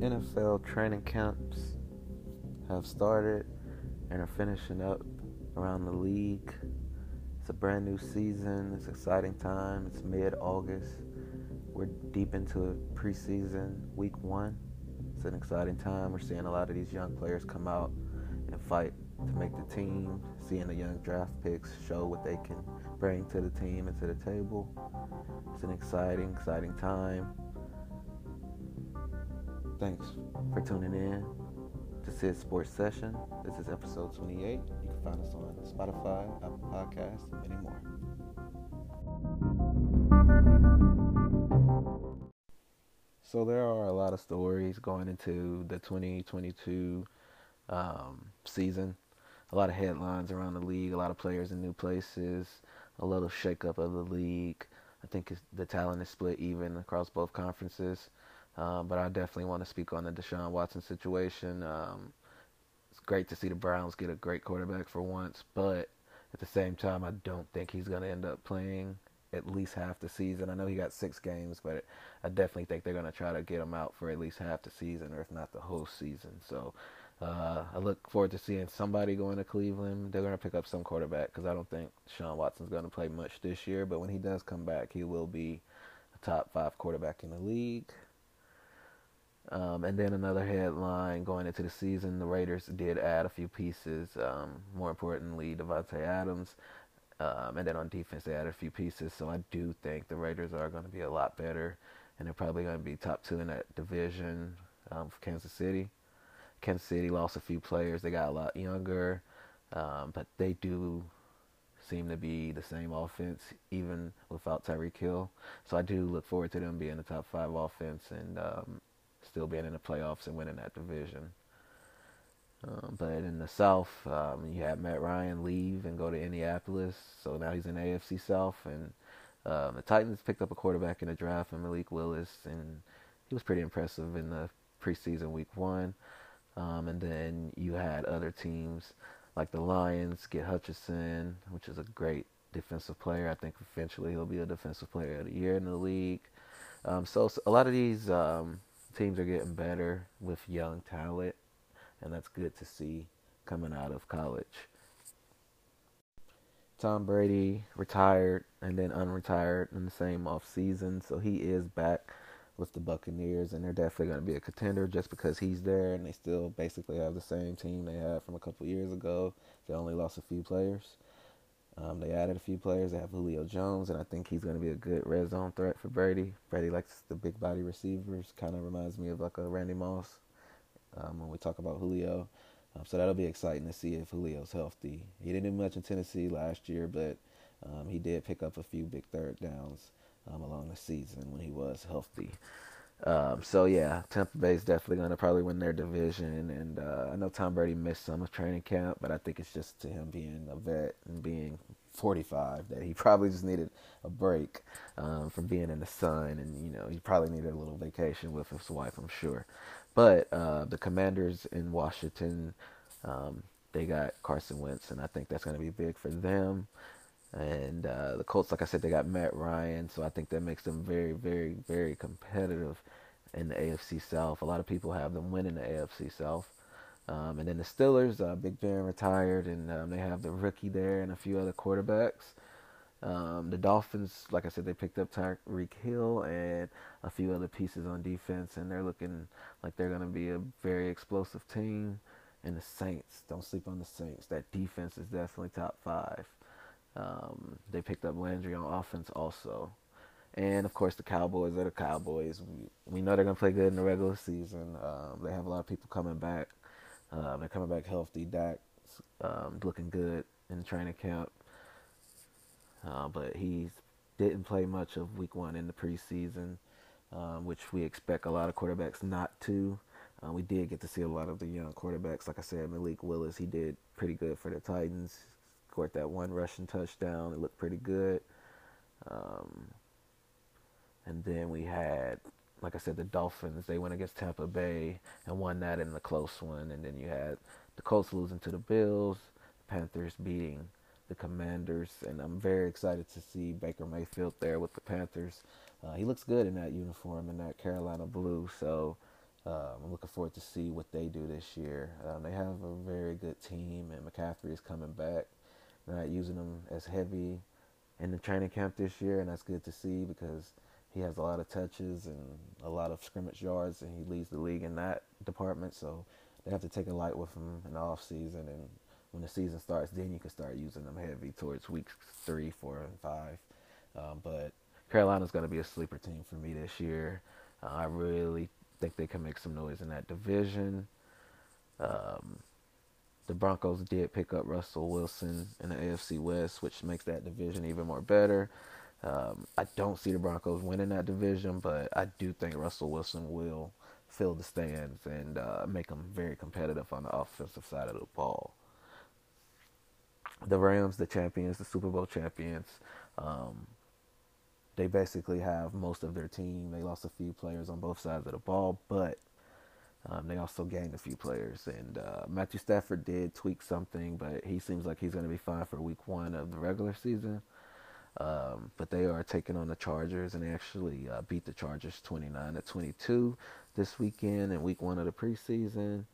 NFL training camps have started and are finishing up around the league. It's a brand new season. It's exciting time. It's mid August. We're deep into preseason, week one. It's an exciting time. We're seeing a lot of these young players come out and fight to make the team, seeing the young draft picks show what they can bring to the team and to the table. It's an exciting, exciting time. Thanks for tuning in to Sid Sports Session. This is episode 28. You can find us on Spotify, Apple Podcasts, and many more. So there are a lot of stories going into the 2022 um, season. A lot of headlines around the league, a lot of players in new places, a little shakeup of the league. I think the talent is split even across both conferences. Um, but I definitely want to speak on the Deshaun Watson situation. Um, it's great to see the Browns get a great quarterback for once, but at the same time, I don't think he's going to end up playing at least half the season. I know he got six games, but I definitely think they're going to try to get him out for at least half the season, or if not the whole season. So uh, I look forward to seeing somebody going to Cleveland. They're going to pick up some quarterback because I don't think Sean Watson's going to play much this year. But when he does come back, he will be a top five quarterback in the league. Um, and then another headline going into the season: the Raiders did add a few pieces. Um, more importantly, Davante Adams, um, and then on defense they added a few pieces. So I do think the Raiders are going to be a lot better, and they're probably going to be top two in that division um, for Kansas City. Kansas City lost a few players. They got a lot younger, um, but they do seem to be the same offense even without Tyreek Hill. So I do look forward to them being the top five offense and um, still being in the playoffs and winning that division. Um, but in the South, um, you had Matt Ryan leave and go to Indianapolis, so now he's in AFC South. And um, the Titans picked up a quarterback in the draft, and Malik Willis, and he was pretty impressive in the preseason week one. Um, and then you had other teams like the Lions get Hutchinson, which is a great defensive player. I think eventually he'll be a defensive player of the year in the league. Um, so, so, a lot of these um, teams are getting better with young talent, and that's good to see coming out of college. Tom Brady retired and then unretired in the same off season, so he is back with the Buccaneers, and they're definitely going to be a contender just because he's there, and they still basically have the same team they had from a couple years ago. They only lost a few players. Um, they added a few players. They have Julio Jones, and I think he's going to be a good red zone threat for Brady. Brady likes the big body receivers. Kind of reminds me of like a Randy Moss um, when we talk about Julio. Um, so that'll be exciting to see if Julio's healthy. He didn't do much in Tennessee last year, but um, he did pick up a few big third downs um, along the season when he was healthy. Um, so yeah, Tampa Bay is definitely going to probably win their division, and uh, I know Tom Brady missed some of training camp, but I think it's just to him being a vet and being 45 that he probably just needed a break um, from being in the sun, and you know he probably needed a little vacation with his wife, I'm sure. But uh, the Commanders in Washington, um, they got Carson Wentz, and I think that's going to be big for them. And uh, the Colts, like I said, they got Matt Ryan, so I think that makes them very, very, very competitive in the AFC South. A lot of people have them winning the AFC South. Um, and then the Steelers, uh, Big Ben retired, and um, they have the rookie there and a few other quarterbacks. Um, the Dolphins, like I said, they picked up Tyreek Hill and a few other pieces on defense, and they're looking like they're going to be a very explosive team. And the Saints, don't sleep on the Saints. That defense is definitely top five. Um, they picked up Landry on offense also. And of course, the Cowboys are the Cowboys. We, we know they're going to play good in the regular season. Um, they have a lot of people coming back. Um, they're coming back healthy. Dak um, looking good in training camp. Uh, but he didn't play much of week one in the preseason, um, which we expect a lot of quarterbacks not to. Uh, we did get to see a lot of the young quarterbacks. Like I said, Malik Willis, he did pretty good for the Titans scored that one rushing touchdown. It looked pretty good. Um, and then we had, like I said, the Dolphins. They went against Tampa Bay and won that in the close one. And then you had the Colts losing to the Bills, the Panthers beating the Commanders. And I'm very excited to see Baker Mayfield there with the Panthers. Uh, he looks good in that uniform in that Carolina blue. So Um, I'm looking forward to see what they do this year. Um, they have a very good team, and McCaffrey is coming back. Not using him as heavy in the training camp this year, and that's good to see because he has a lot of touches and a lot of scrimmage yards, and he leads the league in that department. So they have to take a light with him in the off season, and when the season starts, then you can start using them heavy towards weeks three, four, and five. Um, but Carolina's going to be a sleeper team for me this year. Uh, I really think they can make some noise in that division. Um, the Broncos did pick up Russell Wilson in the AFC West, which makes that division even more better. Um, I don't see the Broncos winning that division, but I do think Russell Wilson will fill the stands and uh, make them very competitive on the offensive side of the ball. The Rams, the champions, the Super Bowl champions, um, they basically have most of their team. They lost a few players on both sides of the ball, but um, they also gained a few players. And uh, Matthew Stafford did tweak something, but he seems like he's going to be fine for week one of the regular season. Um, but they are taking on the Chargers, and they actually uh, beat the Chargers 29 to 22 this weekend in week one of the preseason.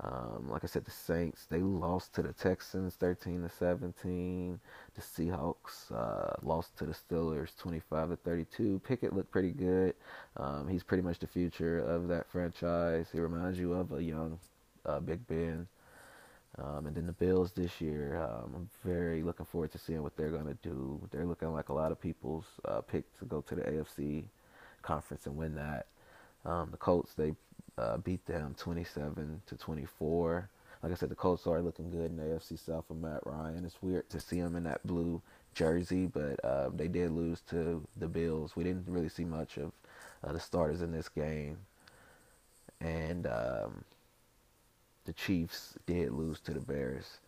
Um, like I said, the Saints they lost to the Texans 13 to 17. The Seahawks uh, lost to the Steelers 25 to 32. Pickett looked pretty good. Um, he's pretty much the future of that franchise. He reminds you of a young uh, Big Ben. Um, and then the Bills this year, um, I'm very looking forward to seeing what they're going to do. They're looking like a lot of people's uh, pick to go to the AFC conference and win that. Um, the Colts they uh, beat them 27 to 24. Like I said, the Colts are looking good in the AFC South with Matt Ryan. It's weird to see them in that blue jersey, but uh, they did lose to the Bills. We didn't really see much of uh, the starters in this game, and um, the Chiefs did lose to the Bears,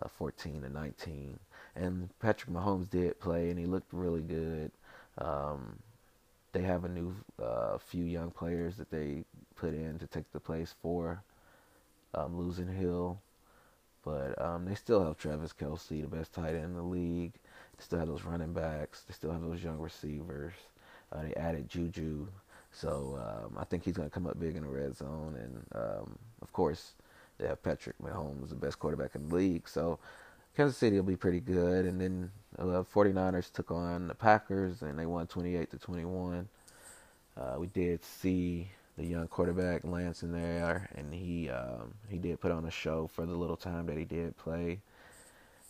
uh, 14 to 19. And Patrick Mahomes did play, and he looked really good. Um, they have a new uh, few young players that they put in to take the place for um, losing Hill, but um, they still have Travis Kelce, the best tight end in the league. They still have those running backs. They still have those young receivers. Uh, they added Juju, so um, I think he's going to come up big in the red zone. And um, of course, they have Patrick Mahomes, the best quarterback in the league. So Kansas City will be pretty good. And then uh, 49ers took on the Packers and they won 28 to 21. Uh, we did see the young quarterback Lance in there, and he um, he did put on a show for the little time that he did play.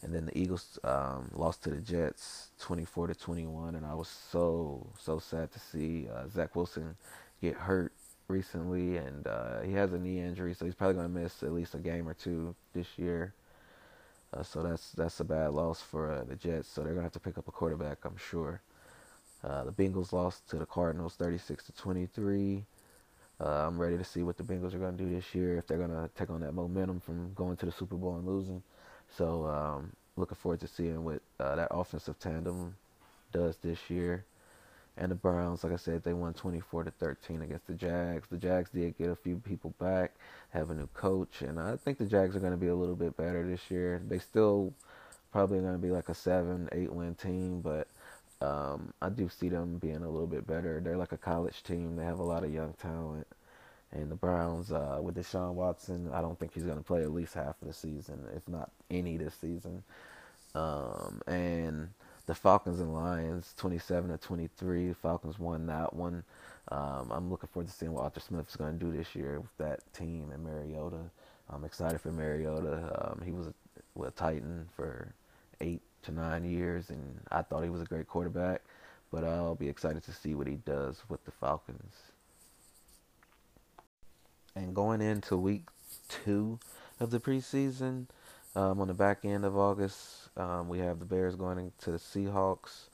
And then the Eagles um, lost to the Jets, 24 to 21, and I was so so sad to see uh, Zach Wilson get hurt recently, and uh, he has a knee injury, so he's probably going to miss at least a game or two this year. Uh, so that's that's a bad loss for uh, the Jets. So they're to have to pick up a quarterback, I'm sure. Uh, the Bengals lost to the Cardinals, 36 to 23. Uh, I'm ready to see what the Bengals are to do this year if they're to take on that momentum from going to the Super Bowl and losing. So um, looking forward to seeing what uh, that offensive tandem does this year. And the Browns, like I said, they won 24 to 13 against the Jags. The Jags did get a few people back, have a new coach, and I think the Jags are going to be a little bit better this year. They still probably going to be like a seven, eight win team, but um, I do see them being a little bit better. They're like a college team. They have a lot of young talent. And the Browns, uh, with Deshaun Watson, I don't think he's going to play at least half of the season, if not any this season. Um, and the Falcons and Lions, 27 to 23. Falcons won that one. Um, I'm looking forward to seeing what Arthur Smith is going to do this year with that team and Mariota. I'm excited for Mariota. Um, he was a, a Titan for eight to nine years, and I thought he was a great quarterback. But I'll be excited to see what he does with the Falcons. And going into week two of the preseason, um, on the back end of August, um, we have the Bears going into the Seahawks.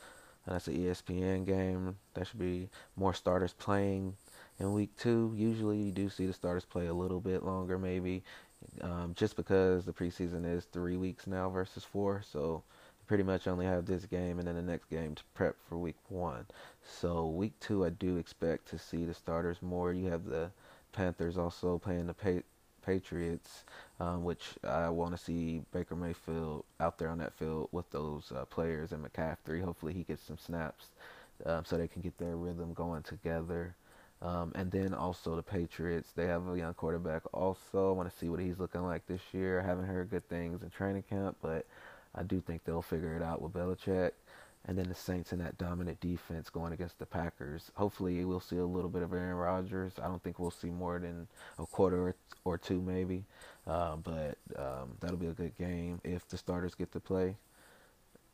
And that's an ESPN game. There should be more starters playing in week two. Usually, you do see the starters play a little bit longer, maybe, um, just because the preseason is three weeks now versus four. So, pretty much only have this game and then the next game to prep for week one. So, week two, I do expect to see the starters more. You have the Panthers also playing the Patriots, um, which I want to see Baker Mayfield out there on that field with those uh, players and McCaffrey. Hopefully, he gets some snaps um, so they can get their rhythm going together. Um, and then also the Patriots, they have a young quarterback. Also, I want to see what he's looking like this year. I haven't heard good things in training camp, but I do think they'll figure it out with Belichick. And then the Saints in that dominant defense going against the Packers. Hopefully, we'll see a little bit of Aaron Rodgers. I don't think we'll see more than a quarter or two, maybe. Uh, but um, that'll be a good game if the starters get to play.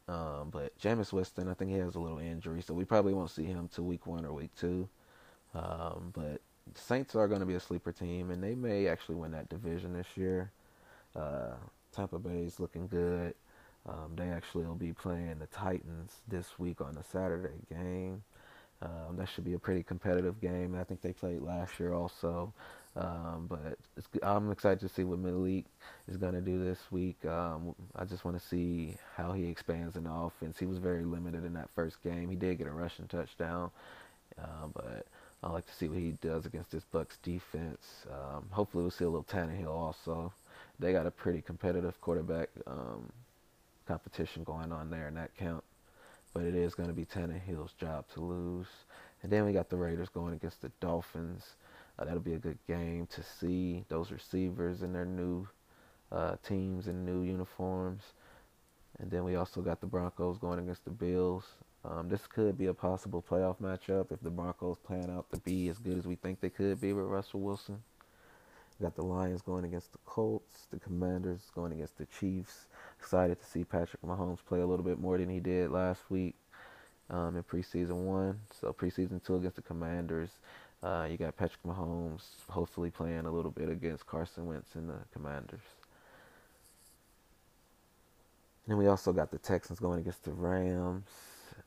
Um, but Jameis Winston, I think he has a little injury, so we probably won't see him till week one or week two. Um, but Saints are going to be a sleeper team, and they may actually win that division this year. Uh, Tampa Bay is looking good. Um, they actually will be playing the Titans this week on a Saturday game. Um, that should be a pretty competitive game. I think they played last year also. Um, but I'm excited to see what Malik is going to do this week. Um, I just want to see how he expands in the offense. He was very limited in that first game. He did get a rushing touchdown, uh, but I like to see what he does against this Bucks defense. Um, hopefully, we'll see a little Tannehill also. They got a pretty competitive quarterback um, competition going on there in that count, but it is going to be Tannehill's job to lose. And then we got the Raiders going against the Dolphins. Uh, that'll be a good game to see those receivers in their new uh, teams and new uniforms. And then we also got the Broncos going against the Bills. Um, this could be a possible playoff matchup if the Broncos plan out to be as good as we think they could be with Russell Wilson. We got the Lions going against the Colts, the Commanders going against the Chiefs. Excited to see Patrick Mahomes play a little bit more than he did last week um, in preseason one. So preseason two against the Commanders. Uh, you got Patrick Mahomes hopefully playing a little bit against Carson Wentz and the Commanders. And then we also got the Texans going against the Rams.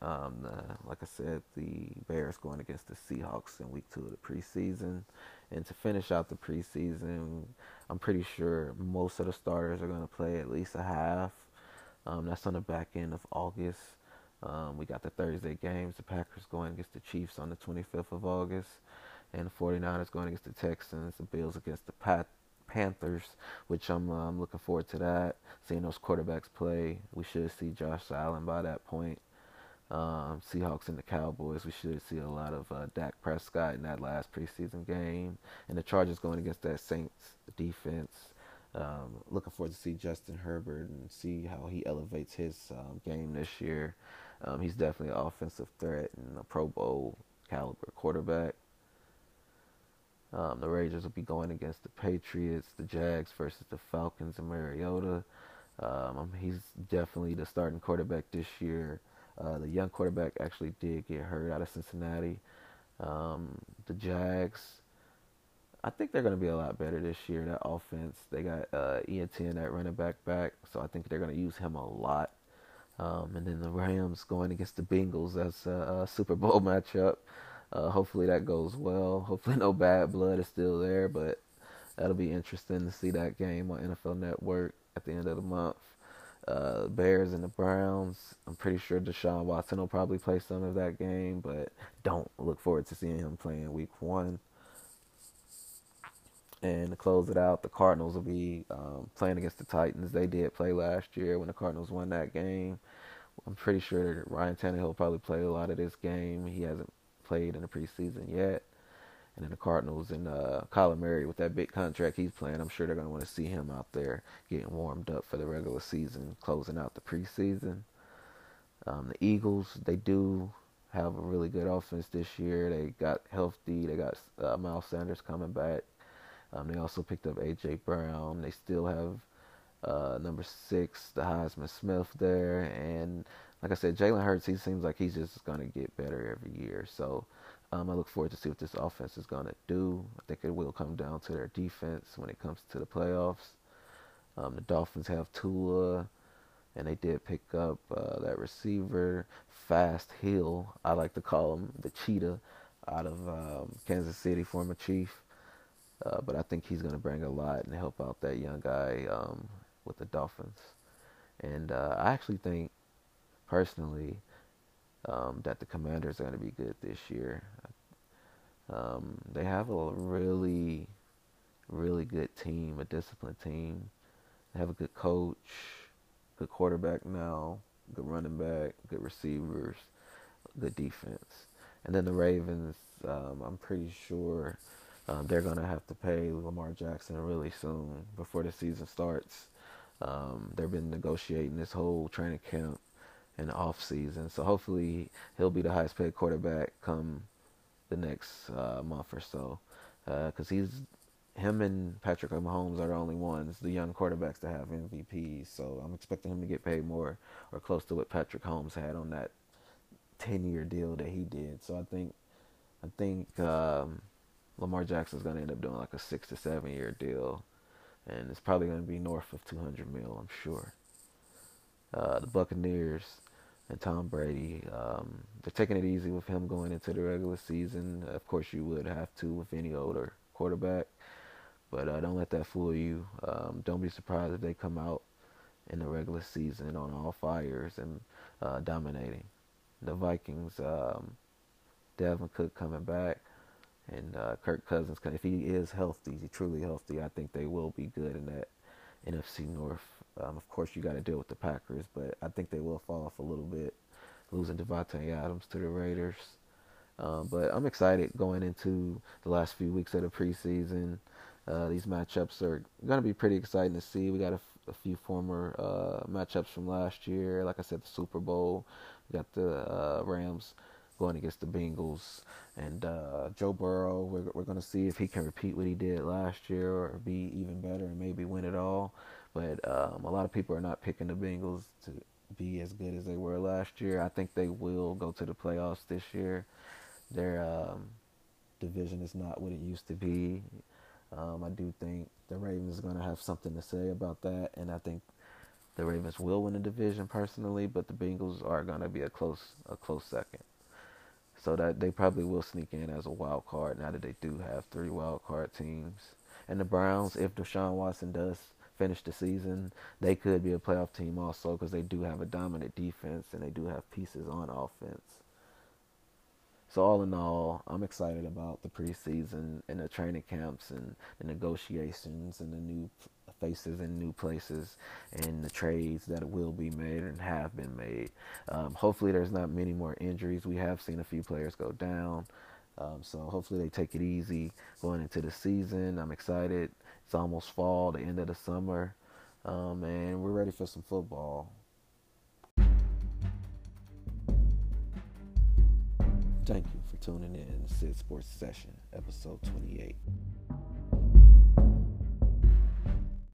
Um, the, like I said, the Bears going against the Seahawks in week two of the preseason. And to finish out the preseason, I'm pretty sure most of the starters are going to play at least a half. Um, that's on the back end of August. Um, we got the Thursday games. The Packers going against the Chiefs on the 25th of August and the 49ers going against the Texans, the Bills against the Pat- Panthers, which I'm uh, I'm looking forward to that. Seeing those quarterbacks play, we should see Josh Allen by that point. Um, Seahawks and the Cowboys, we should see a lot of uh, Dak Prescott in that last preseason game, and the Chargers going against that Saints defense. Um, looking forward to see Justin Herbert and see how he elevates his um, game this year. Um, he's definitely an offensive threat and a Pro Bowl caliber quarterback. Um, the Raiders will be going against the Patriots, the Jags versus the Falcons and Mariota. Um, um, he's definitely the starting quarterback this year. Uh, the young quarterback actually did get hurt out of Cincinnati. Um, the Jags, I think they're going to be a lot better this year. That offense, they got uh, Etienne that running back back, so I think they're going to use him a lot. Um, and then the Rams going against the Bengals. That's a, a Super Bowl matchup. Uh, hopefully that goes well. Hopefully no bad blood is still there, but that'll be interesting to see that game on NFL Network at the end of the month. Uh, Bears and the Browns. I'm pretty sure Deshaun Watson will probably play some of that game, but don't look forward to seeing him playing Week One. And to close it out, the Cardinals will be um, playing against the Titans. They did play last year when the Cardinals won that game. I'm pretty sure Ryan Tannehill will probably play a lot of this game. He hasn't played in the preseason yet. And then the Cardinals and uh, Kyler Murray with that big contract he's playing, I'm sure they're going to want to see him out there getting warmed up for the regular season, closing out the preseason. Um, the Eagles, they do have a really good offense this year. They got healthy. They got uh, Miles Sanders coming back. Um, they also picked up A.J. Brown. They still have uh, number six, the Heisman Smith there. And like I said, Jalen Hurts, he seems like he's just going to get better every year. So um, I look forward to see what this offense is going to do. I think it will come down to their defense when it comes to the playoffs. Um, the Dolphins have Tua, and they did pick up uh, that receiver, Fast Hill. I like to call him the Cheetah out of um, Kansas City, former Chief. Uh, but I think he's going to bring a lot and help out that young guy um, with the Dolphins. And uh, I actually think personally um, that the Commanders are going to be good this year. Um, they have a really, really good team, a disciplined team. They have a good coach, good quarterback now, good running back, good receivers, good defense. And then the Ravens, um, I'm pretty sure um, they're going to have to pay Lamar Jackson really soon before the season starts. Um, they've been negotiating this whole training camp and off season, so hopefully he'll be the highest paid quarterback come the next uh, month or so, because uh, he's him and Patrick Mahomes are the only ones, the young quarterbacks to have MVPs. So I'm expecting him to get paid more or close to what Patrick Mahomes had on that 10 year deal that he did. So I think I think um, Lamar Jackson's going to end up doing like a six to seven year deal, and it's probably going to be north of 200 mil, I'm sure. Uh, the Buccaneers and Tom Brady, um, they're taking it easy with him going into the regular season. Of course, you would have to with any older quarterback, but uh, don't let that fool you. Um, don't be surprised if they come out in the regular season on all fires and uh, dominating. The Vikings, um, Dalvin Cook coming back, and uh, Kirk Cousins. If he is healthy, truly healthy, I think they will be good in that NFC North. Um, of course, you got to deal with the Packers, but I think they will fall off a little bit, losing Davante Adams to the Raiders. Um, but I'm excited going into the last few weeks of the preseason. Uh, these matchups are going to be pretty exciting to see. We got a, a few former uh, matchups from last year. Like I said, the Super Bowl. We got the uh, Rams going against the Bengals. And uh, Joe Burrow, we're, we're going to see if he can repeat what he did last year or be even better and maybe win it all. But um, a lot of people are not picking the Bengals to be as good as they were last year. I think they will go to the playoffs this year. Their um, division is not what it used to be. Um, I do think the Ravens are going to have something to say about that, and I think the Ravens will win the division personally, but the Bengals are going to be a close a close second. So that they probably will sneak in as a wild card now that they do have three wild card teams. And the Browns, if Deshaun Watson does finish the season, they could be a playoff team also because they do have a dominant defense and they do have pieces on offense. So all in all, I'm excited about the preseason and the training camps and the negotiations and the new faces in new places and the trades that will be made and have been made. Um, hopefully, there's not many more injuries. We have seen a few players go down. Um, so hopefully they take it easy going into the season. I'm excited. It's almost fall, the end of the summer, um, and we're ready for some football. Thank you for tuning in to Sid Sports Session, episode 28.